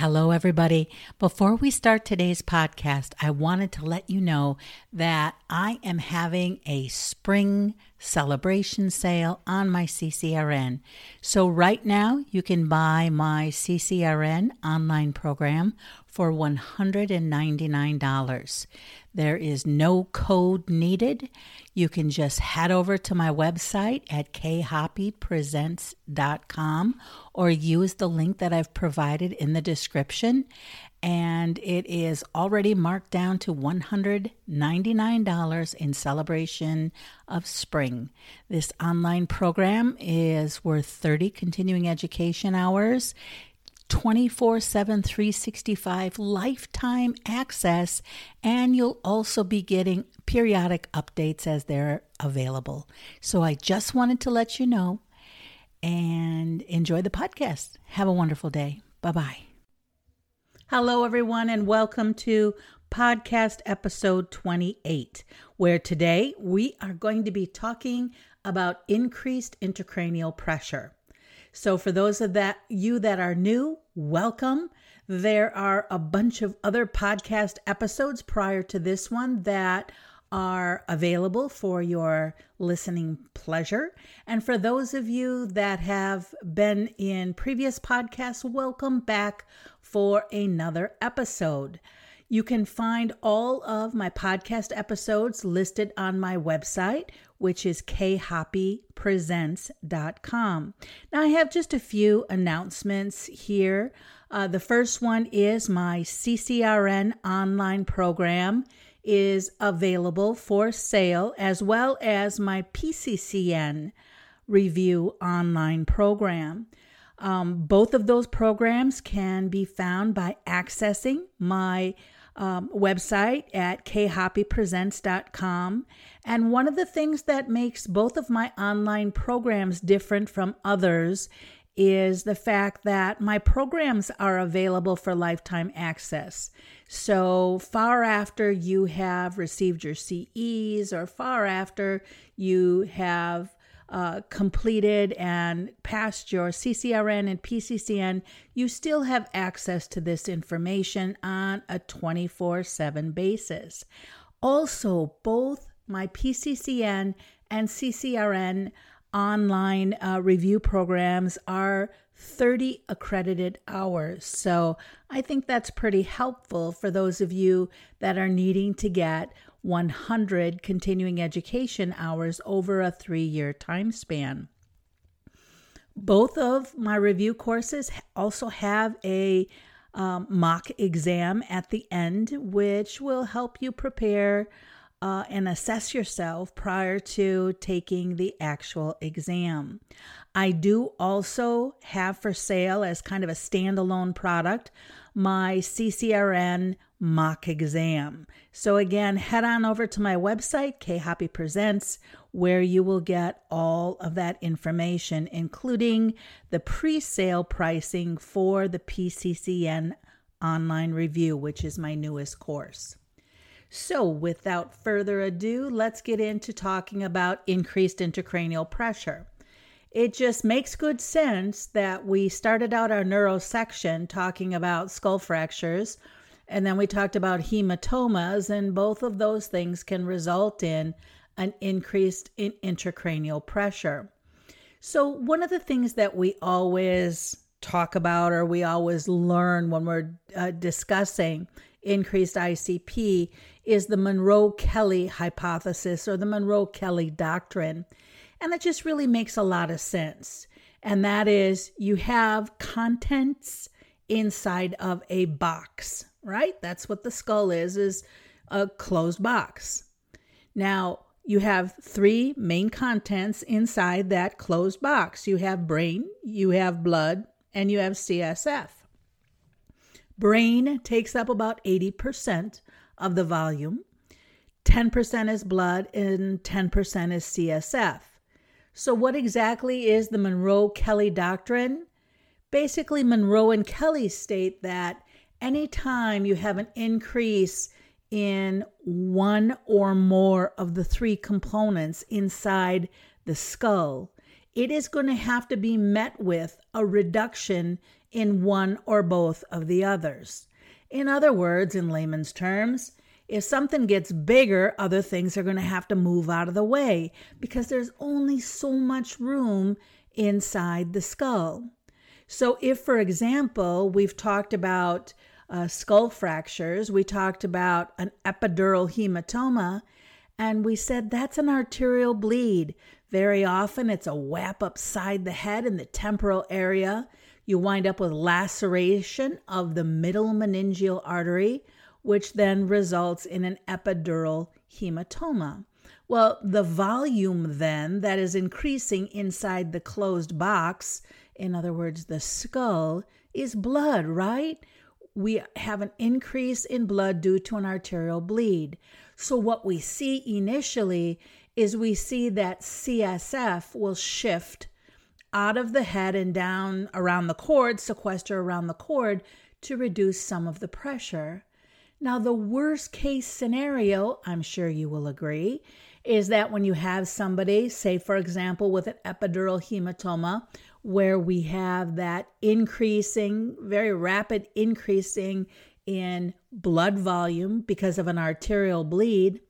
Hello, everybody. Before we start today's podcast, I wanted to let you know that I am having a spring celebration sale on my CCRN. So, right now, you can buy my CCRN online program for $199. There is no code needed. You can just head over to my website at khappypresents.com or use the link that I've provided in the description. And it is already marked down to $199 in celebration of spring. This online program is worth 30 continuing education hours. 24 7, 365 lifetime access, and you'll also be getting periodic updates as they're available. So I just wanted to let you know and enjoy the podcast. Have a wonderful day. Bye bye. Hello, everyone, and welcome to podcast episode 28, where today we are going to be talking about increased intracranial pressure. So for those of that you that are new, welcome. There are a bunch of other podcast episodes prior to this one that are available for your listening pleasure. And for those of you that have been in previous podcasts, welcome back for another episode. You can find all of my podcast episodes listed on my website, which is khappypresents.com. Now, I have just a few announcements here. Uh, the first one is my CCRN online program is available for sale, as well as my PCCN review online program. Um, both of those programs can be found by accessing my um, website at khappypresents.com. And one of the things that makes both of my online programs different from others is the fact that my programs are available for lifetime access. So, far after you have received your CEs, or far after you have uh, completed and passed your CCRN and PCCN, you still have access to this information on a 24 7 basis. Also, both my PCCN and CCRN online uh, review programs are 30 accredited hours. So I think that's pretty helpful for those of you that are needing to get 100 continuing education hours over a three year time span. Both of my review courses also have a um, mock exam at the end, which will help you prepare uh, and assess yourself prior to taking the actual exam. I do also have for sale as kind of a standalone product my CCRN mock exam. So, again, head on over to my website, K Happy Presents, where you will get all of that information, including the pre sale pricing for the PCCN online review, which is my newest course. So, without further ado, let's get into talking about increased intracranial pressure. It just makes good sense that we started out our neuro section talking about skull fractures, and then we talked about hematomas, and both of those things can result in an increased in intracranial pressure. So, one of the things that we always talk about or we always learn when we're uh, discussing increased ICP is the Monro Kellie hypothesis or the Monro Kellie doctrine. And it just really makes a lot of sense. And that is you have contents inside of a box, right? That's what the skull is, is a closed box. Now, you have three main contents inside that closed box. You have brain, you have blood, and you have CSF. Brain takes up about 80% of the volume. 10% is blood and 10% is CSF. So, what exactly is the Monro Kellie doctrine? Basically, Monro and Kellie state that anytime you have an increase in one or more of the three components inside the skull, it is going to have to be met with a reduction in one or both of the others. In other words, in layman's terms, if something gets bigger, other things are going to have to move out of the way because there's only so much room inside the skull. So, if, for example, we've talked about uh, skull fractures, we talked about an epidural hematoma, and we said that's an arterial bleed. Very often, it's a whap upside the head in the temporal area. You wind up with laceration of the middle meningeal artery, which then results in an epidural hematoma. Well, the volume then that is increasing inside the closed box, in other words, the skull, is blood, right? We have an increase in blood due to an arterial bleed. So, what we see initially is we see that CSF will shift out of the head and down around the cord, sequester around the cord to reduce some of the pressure. Now, the worst case scenario, I'm sure you will agree, is that when you have somebody, say for example, with an epidural hematoma, where we have that increasing, very rapid increasing in blood volume because of an arterial bleed,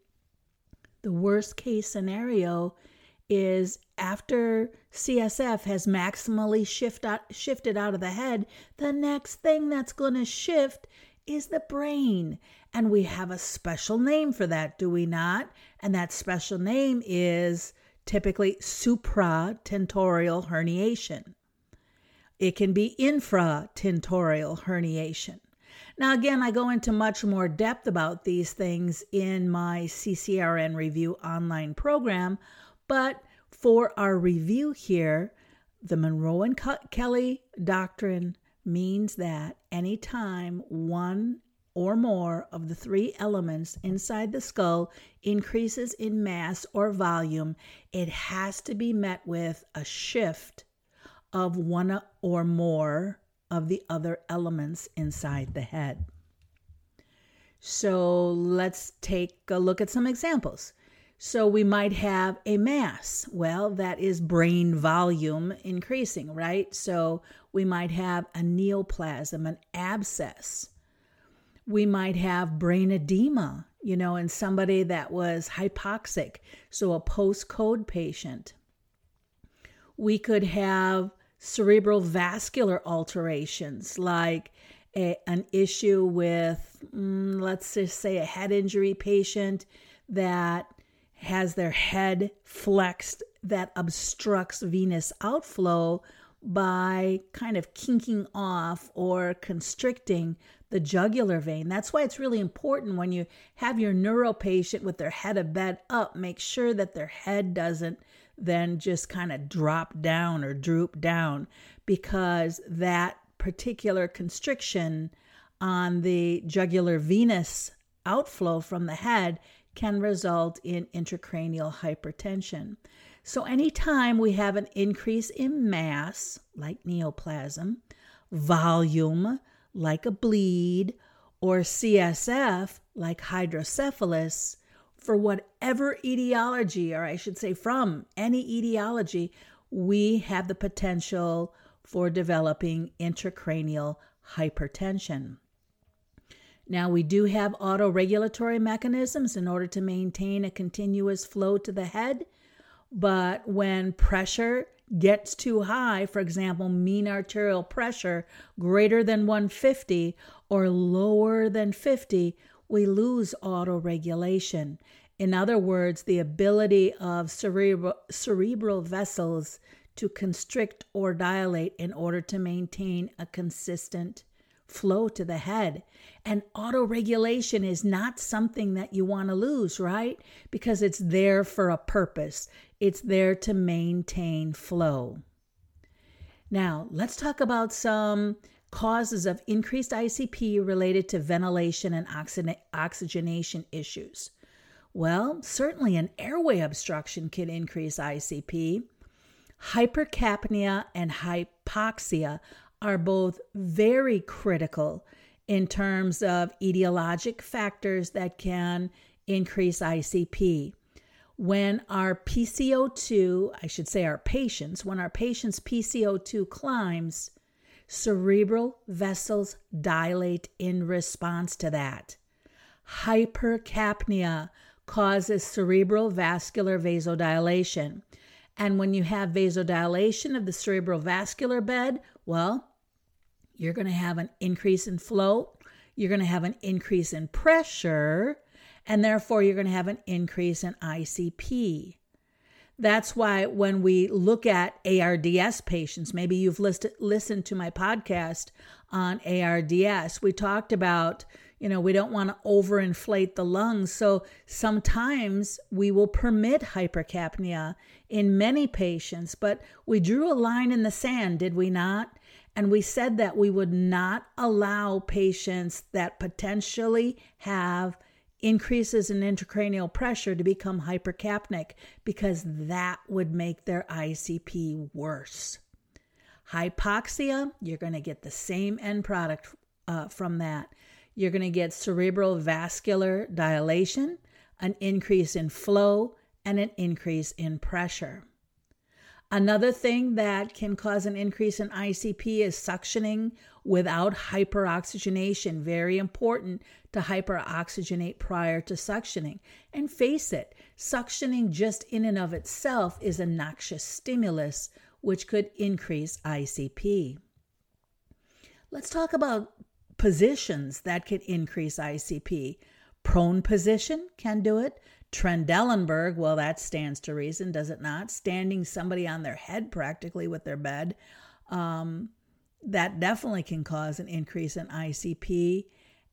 the worst case scenario is after CSF has maximally shift out, shifted out of the head, the next thing that's going to shift is the brain. And we have a special name for that, do we not? And that special name is typically supratentorial herniation. It can be infratentorial herniation. Now, again, I go into much more depth about these things in my CCRN Review online program, but for our review here, the Monro and Kellie doctrine means that anytime one or more of the three elements inside the skull increases in mass or volume, it has to be met with a shift of one or more of the other elements inside the head. So let's take a look at some examples. So we might have a mass. Well, that is brain volume increasing, right? So we might have a neoplasm, an abscess. We might have brain edema, you know, in somebody that was hypoxic, so a post code patient. We could have cerebral vascular alterations like a, an issue with, mm, let's just say, a head injury patient that has their head flexed that obstructs venous outflow by kind of kinking off or constricting the jugular vein. That's why it's really important when you have your neuro patient with their head a bed up, make sure that their head doesn't then just kind of drop down or droop down because that particular constriction on the jugular venous outflow from the head can result in intracranial hypertension. So, anytime we have an increase in mass, like neoplasm, volume, like a bleed, or CSF, like hydrocephalus, for whatever etiology, or I should say from any etiology, we have the potential for developing intracranial hypertension. Now, we do have autoregulatory mechanisms in order to maintain a continuous flow to the head, but when pressure gets too high, for example, mean arterial pressure greater than 150 or lower than 50, we lose autoregulation. In other words, the ability of cerebral, cerebral vessels to constrict or dilate in order to maintain a consistent flow to the head. And autoregulation is not something that you want to lose, right? Because it's there for a purpose, it's there to maintain flow. Now, let's talk about some causes of increased ICP related to ventilation and oxygenation issues. Well, certainly an airway obstruction can increase ICP. Hypercapnia and hypoxia are both very critical in terms of etiologic factors that can increase ICP. When our PCO2, I should say our patients, when our patients' PCO2 climbs, cerebral vessels dilate in response to that. Hypercapnia causes cerebral vascular vasodilation. And when you have vasodilation of the cerebral vascular bed, well, you're going to have an increase in flow, you're going to have an increase in pressure, and therefore you're going to have an increase in ICP. That's why when we look at ARDS patients, maybe you've listened to my podcast on ARDS, we talked about you know, we don't want to overinflate the lungs. So sometimes we will permit hypercapnia in many patients, but we drew a line in the sand, did we not? And we said that we would not allow patients that potentially have increases in intracranial pressure to become hypercapnic because that would make their ICP worse. Hypoxia, you're going to get the same end product uh, from that. You're going to get cerebral vascular dilation, an increase in flow, and an increase in pressure. Another thing that can cause an increase in ICP is suctioning without hyperoxygenation. Very important to hyperoxygenate prior to suctioning. And face it, suctioning just in and of itself is a noxious stimulus, which could increase ICP. Let's talk about positions that could increase ICP. Prone position can do it. Trendelenburg, well, that stands to reason, does it not? Standing somebody on their head practically with their bed, um, that definitely can cause an increase in ICP.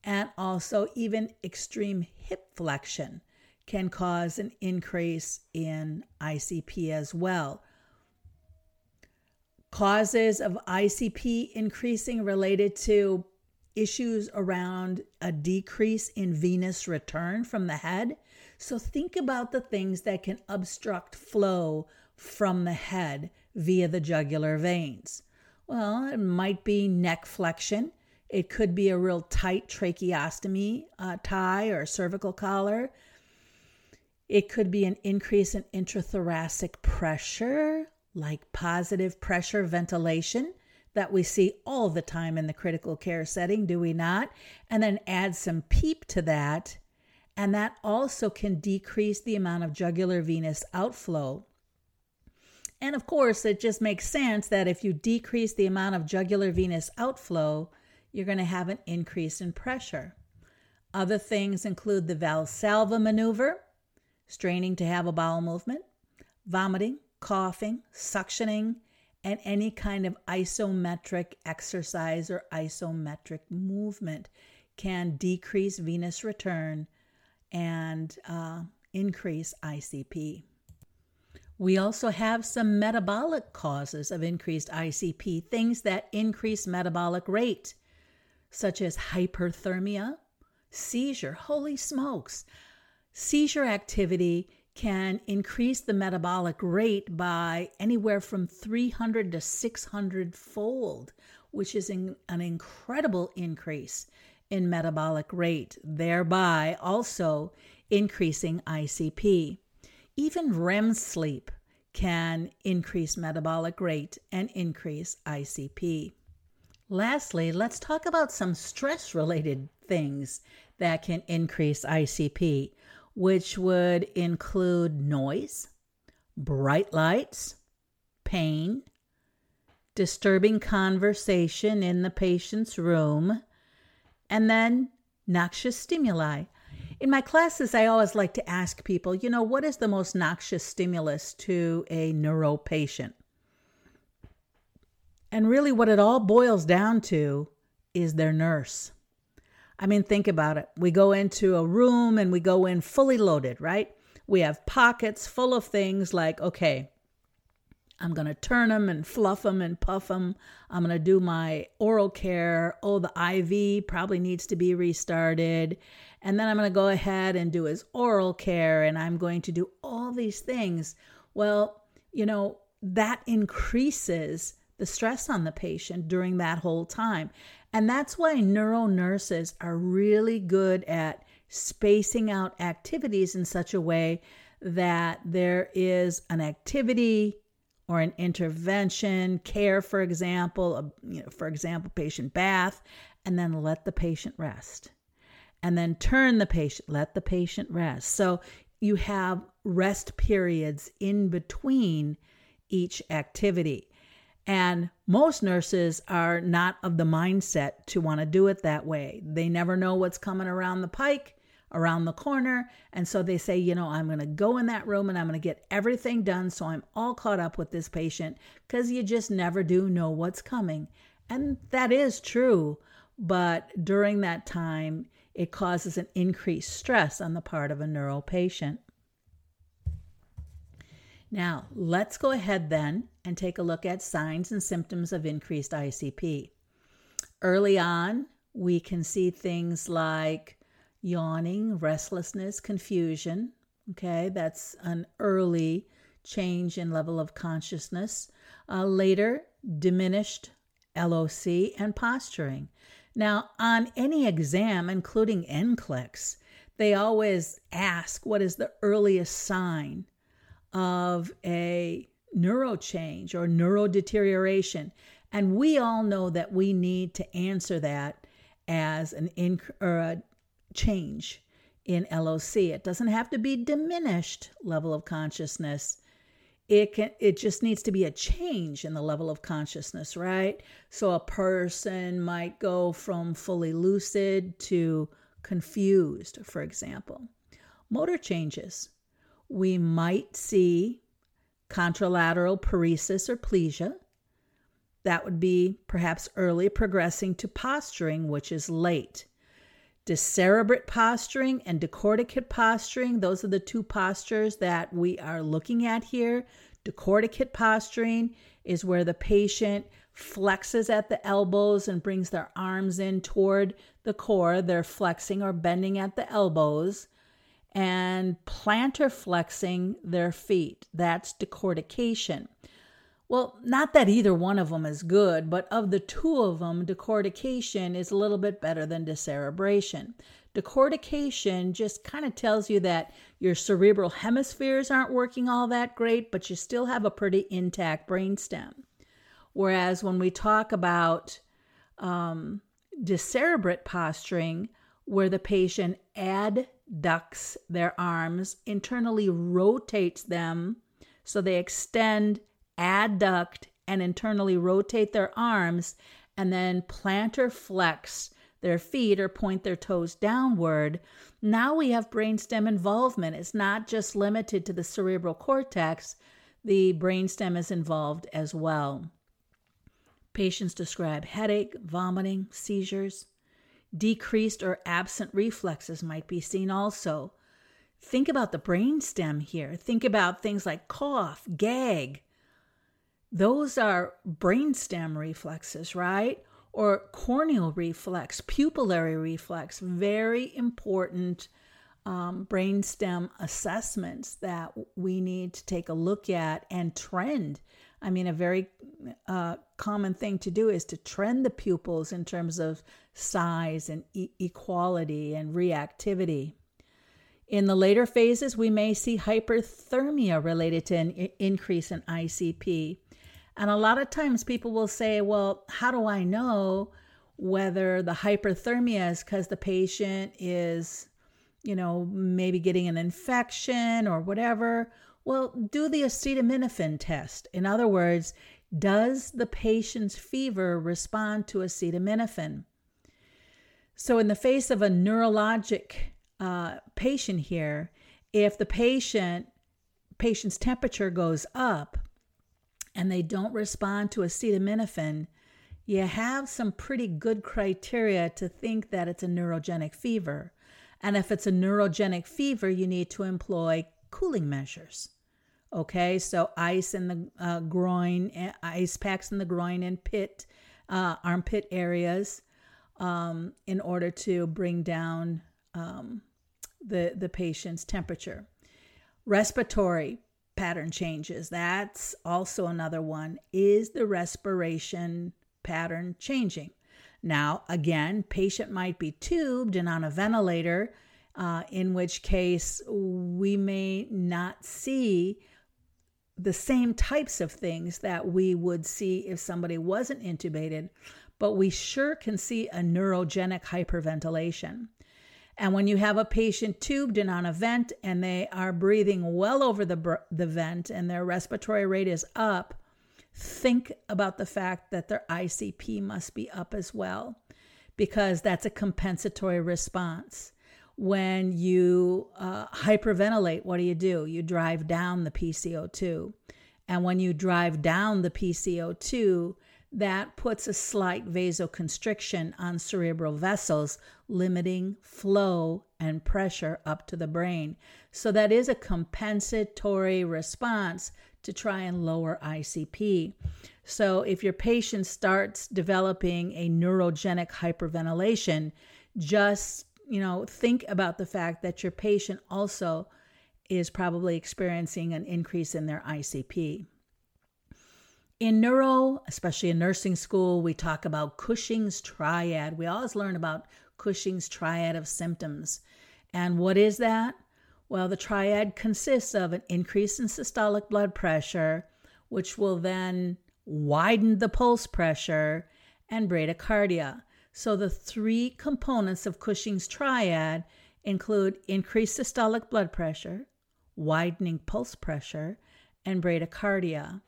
And also, even extreme hip flexion can cause an increase in ICP as well. Causes of ICP increasing related to issues around a decrease in venous return from the head. So think about the things that can obstruct flow from the head via the jugular veins. Well, it might be neck flexion. It could be a real tight tracheostomy uh, tie or cervical collar. It could be an increase in intrathoracic pressure, like positive pressure ventilation that we see all the time in the critical care setting, do we not? And then add some PEEP to that, and that also can decrease the amount of jugular venous outflow. And of course, it just makes sense that if you decrease the amount of jugular venous outflow, you're going to have an increase in pressure. Other things include the Valsalva maneuver, straining to have a bowel movement, vomiting, coughing, suctioning, and any kind of isometric exercise or isometric movement can decrease venous return and uh, increase ICP. We also have some metabolic causes of increased ICP, things that increase metabolic rate, such as hyperthermia, seizure. Holy smokes! Seizure activity can increase the metabolic rate by anywhere from 300 to 600 fold, which is an incredible increase in metabolic rate, thereby also increasing ICP. Even REM sleep can increase metabolic rate and increase ICP. Lastly, let's talk about some stress related things that can increase ICP which would include noise, bright lights, pain, disturbing conversation in the patient's room, and then noxious stimuli. In my classes, I always like to ask people, you know, what is the most noxious stimulus to a neuro patient? And really, what it all boils down to is their nurse. I mean, think about it. We go into a room and we go in fully loaded, right? We have pockets full of things like, okay, I'm going to turn them and fluff them and puff them. I'm going to do my oral care. Oh, the IV probably needs to be restarted. And then I'm going to go ahead and do his oral care and I'm going to do all these things. Well, you know, that increases the stress on the patient during that whole time. And that's why neuro nurses are really good at spacing out activities in such a way that there is an activity or an intervention, care, for example, a, you know, for example, patient bath, and then let the patient rest. And then turn the patient, let the patient rest. So you have rest periods in between each activity. And most nurses are not of the mindset to want to do it that way. They never know what's coming around the pike, around the corner. And so they say, you know, I'm going to go in that room and I'm going to get everything done so I'm all caught up with this patient because you just never do know what's coming. And that is true. But during that time, it causes an increased stress on the part of a neuro patient. Now, let's go ahead then and take a look at signs and symptoms of increased ICP. Early on, we can see things like yawning, restlessness, confusion. Okay, that's an early change in level of consciousness. Uh, later, diminished LOC and posturing. Now, on any exam, including NCLEX, they always ask what is the earliest sign of a neuro change or neuro deterioration. And we all know that we need to answer that as an inc- or a change in LOC. It doesn't have to be diminished level of consciousness. It can it just needs to be a change in the level of consciousness, right? So a person might go from fully lucid to confused, for example. Motor changes we might see contralateral paresis or plegia. That would be perhaps early progressing to posturing, which is late. Decerebrate posturing and decorticate posturing, those are the two postures that we are looking at here. Decorticate posturing is where the patient flexes at the elbows and brings their arms in toward the core. They're flexing or bending at the elbows and plantar flexing their feet. That's decortication. Well, not that either one of them is good, but of the two of them, decortication is a little bit better than decerebration. Decortication just kind of tells you that your cerebral hemispheres aren't working all that great, but you still have a pretty intact brainstem. Whereas when we talk about um, decerebrate posturing, where the patient adducts their arms, internally rotates them so they extend, adduct, and internally rotate their arms, and then plantar flex their feet or point their toes downward. Now we have brainstem involvement. It's not just limited to the cerebral cortex, the brainstem is involved as well. Patients describe headache, vomiting, seizures. Decreased or absent reflexes might be seen also. Think about the brainstem here. Think about things like cough, gag. Those are brainstem reflexes, right? Or corneal reflex, pupillary reflex, very important um, brainstem assessments that we need to take a look at and trend I mean, a very uh, common thing to do is to trend the pupils in terms of size and e- equality and reactivity. In the later phases, we may see hyperthermia related to an I- increase in ICP. And a lot of times people will say, well, how do I know whether the hyperthermia is because the patient is, you know, maybe getting an infection or whatever? Well, do the acetaminophen test. In other words, does the patient's fever respond to acetaminophen? So, in the face of a neurologic uh, patient here, if the patient patient's temperature goes up and they don't respond to acetaminophen, you have some pretty good criteria to think that it's a neurogenic fever. And if it's a neurogenic fever, you need to employ cooling measures. Okay, so ice in the uh, groin, eh, ice packs in the groin and pit, uh, armpit areas, um, in order to bring down um, the the patient's temperature. Respiratory pattern changes. That's also another one. Is the respiration pattern changing? Now, again, patient might be tubed and on a ventilator, uh, in which case we may not see the same types of things that we would see if somebody wasn't intubated, but we sure can see a neurogenic hyperventilation. And when you have a patient tubed and on a vent and they are breathing well over the, the vent and their respiratory rate is up, think about the fact that their ICP must be up as well, because that's a compensatory response. When you uh, hyperventilate, what do you do? You drive down the PCO2. And when you drive down the PCO2, that puts a slight vasoconstriction on cerebral vessels, limiting flow and pressure up to the brain. So, that is a compensatory response to try and lower ICP. So, if your patient starts developing a neurogenic hyperventilation, just you know, think about the fact that your patient also is probably experiencing an increase in their ICP. In neuro, especially in nursing school, we talk about Cushing's triad. We always learn about Cushing's triad of symptoms. And what is that? Well, the triad consists of an increase in systolic blood pressure, which will then widen the pulse pressure and bradycardia. So the three components of Cushing's triad include increased systolic blood pressure, widening pulse pressure, and bradycardia.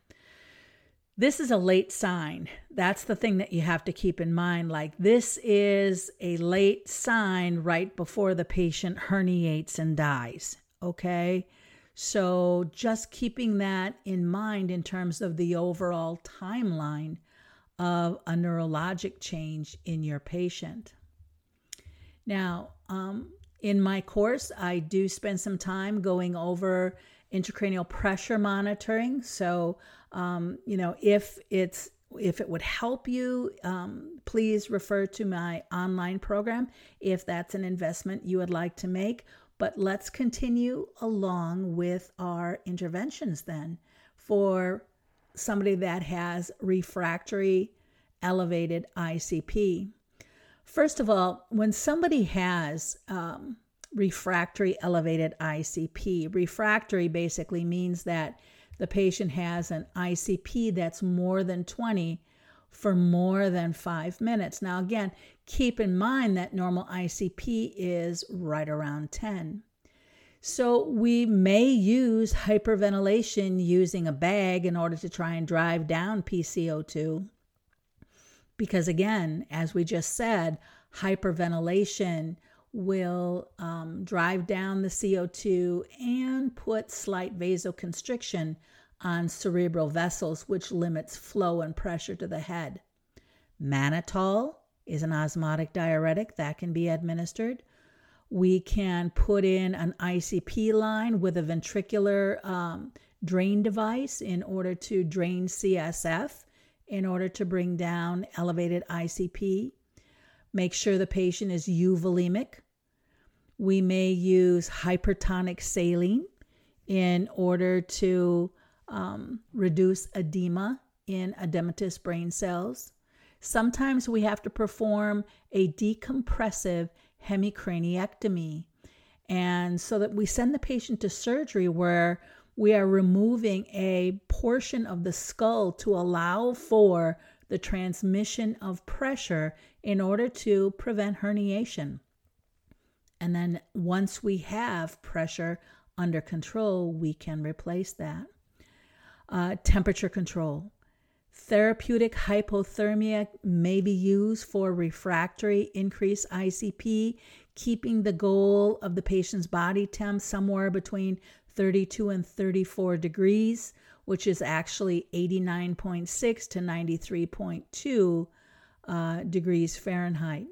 This is a late sign. That's the thing that you have to keep in mind. Like, this is a late sign right before the patient herniates and dies. Okay. So, just keeping that in mind in terms of the overall timeline of a neurologic change in your patient. Now, um, in my course, I do spend some time going over intracranial pressure monitoring. So, um, you know, if it's if it would help you, um, please refer to my online program if that's an investment you would like to make. But let's continue along with our interventions then for somebody that has refractory elevated ICP. First of all, when somebody has um, refractory elevated ICP, refractory basically means that the patient has an ICP that's more than 20 for more than five minutes. Now, again, keep in mind that normal ICP is right around 10. So we may use hyperventilation using a bag in order to try and drive down PCO2. Because again, as we just said, hyperventilation will um, drive down the CO2 and put slight vasoconstriction on cerebral vessels, which limits flow and pressure to the head. Mannitol is an osmotic diuretic that can be administered. We can put in an ICP line with a ventricular um, drain device in order to drain CSF in order to bring down elevated ICP. Make sure the patient is euvolemic. We may use hypertonic saline in order to um, reduce edema in edematous brain cells. Sometimes we have to perform a decompressive hemicraniectomy. And so that we send the patient to surgery where we are removing a portion of the skull to allow for the transmission of pressure in order to prevent herniation. And then once we have pressure under control, we can replace that. Uh, temperature control. Therapeutic hypothermia may be used for refractory increased ICP, keeping the goal of the patient's body temp somewhere between 32 and 34 degrees, which is actually 89.6 to 93.2 uh, degrees Fahrenheit.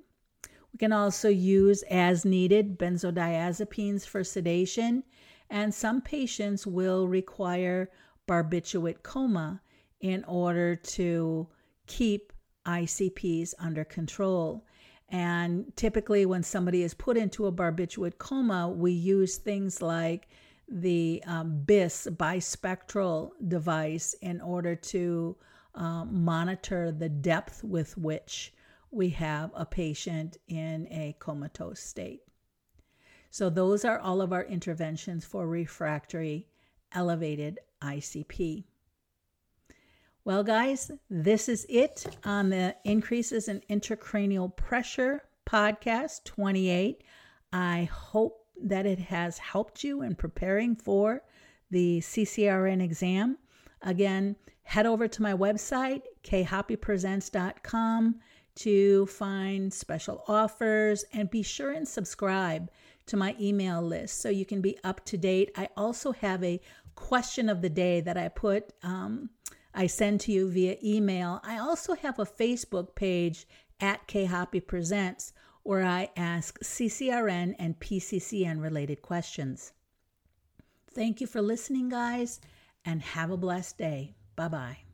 We can also use, as needed, benzodiazepines for sedation, and some patients will require barbiturate coma in order to keep ICPs under control. And typically, when somebody is put into a barbiturate coma, we use things like the um, BIS bispectral device in order to um, monitor the depth with which we have a patient in a comatose state. So, those are all of our interventions for refractory elevated ICP. Well, guys, this is it on the Increases in Intracranial Pressure podcast 28. I hope that it has helped you in preparing for the CCRN exam. Again, head over to my website, khoppypresents.com, to find special offers and be sure and subscribe to my email list so you can be up to date. I also have a question of the day that I put, um, I send to you via email. I also have a Facebook page at Hoppy Presents where I ask CCRN and PCCN related questions. Thank you for listening, guys, and have a blessed day. Bye bye.